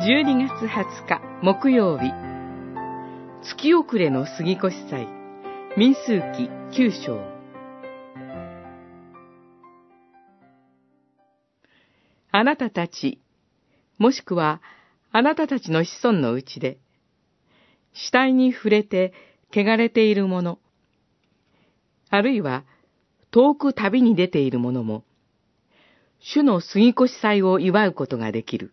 12月20日木曜日。月遅れの杉越祭。民数記9章。あなたたちもしくはあなたたちの子孫のうちで死体に触れて汚れている者あるいは遠く旅に出ている者も主の杉越祭を祝うことができる。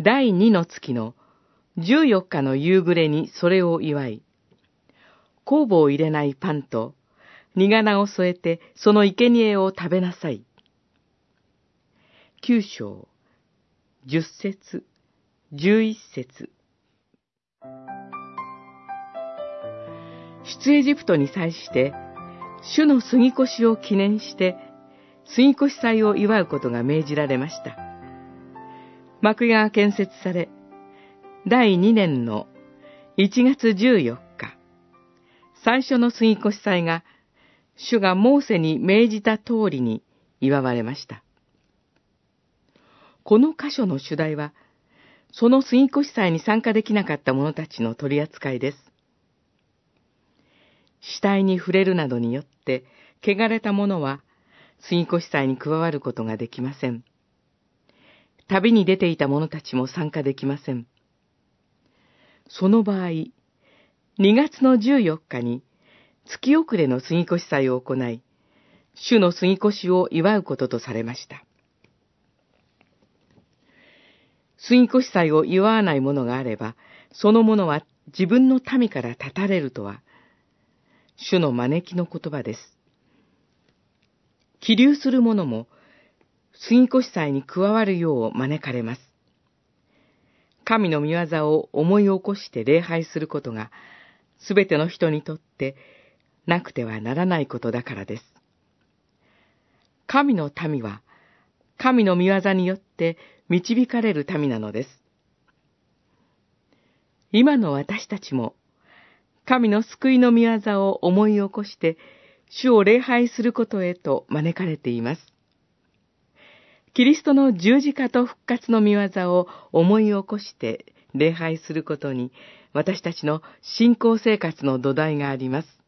第二の月の十四日の夕暮れにそれを祝い、酵母を入れないパンと、苦菜を添えてその生贄を食べなさい。九章、十節、十一節。出エジプトに際して、主の杉越しを記念して、杉越祭を祝うことが命じられました。幕屋が建設され、第2年の1月14日、最初の杉越祭が、主がモーセに命じた通りに祝われました。この箇所の主題は、その杉越祭に参加できなかった者たちの取り扱いです。死体に触れるなどによって、汚れた者は、杉越祭に加わることができません。旅に出ていた者たちも参加できません。その場合、2月の14日に月遅れの杉越祭を行い、主の杉越を祝うこととされました。杉越祭を祝わない者があれば、その者は自分の民から立たれるとは、主の招きの言葉です。起立する者も、杉越祭に加わるよう招かれます。神の御業を思い起こして礼拝することが、すべての人にとってなくてはならないことだからです。神の民は、神の御業によって導かれる民なのです。今の私たちも、神の救いの御業を思い起こして、主を礼拝することへと招かれています。キリストの十字架と復活の御業を思い起こして礼拝することに私たちの信仰生活の土台があります。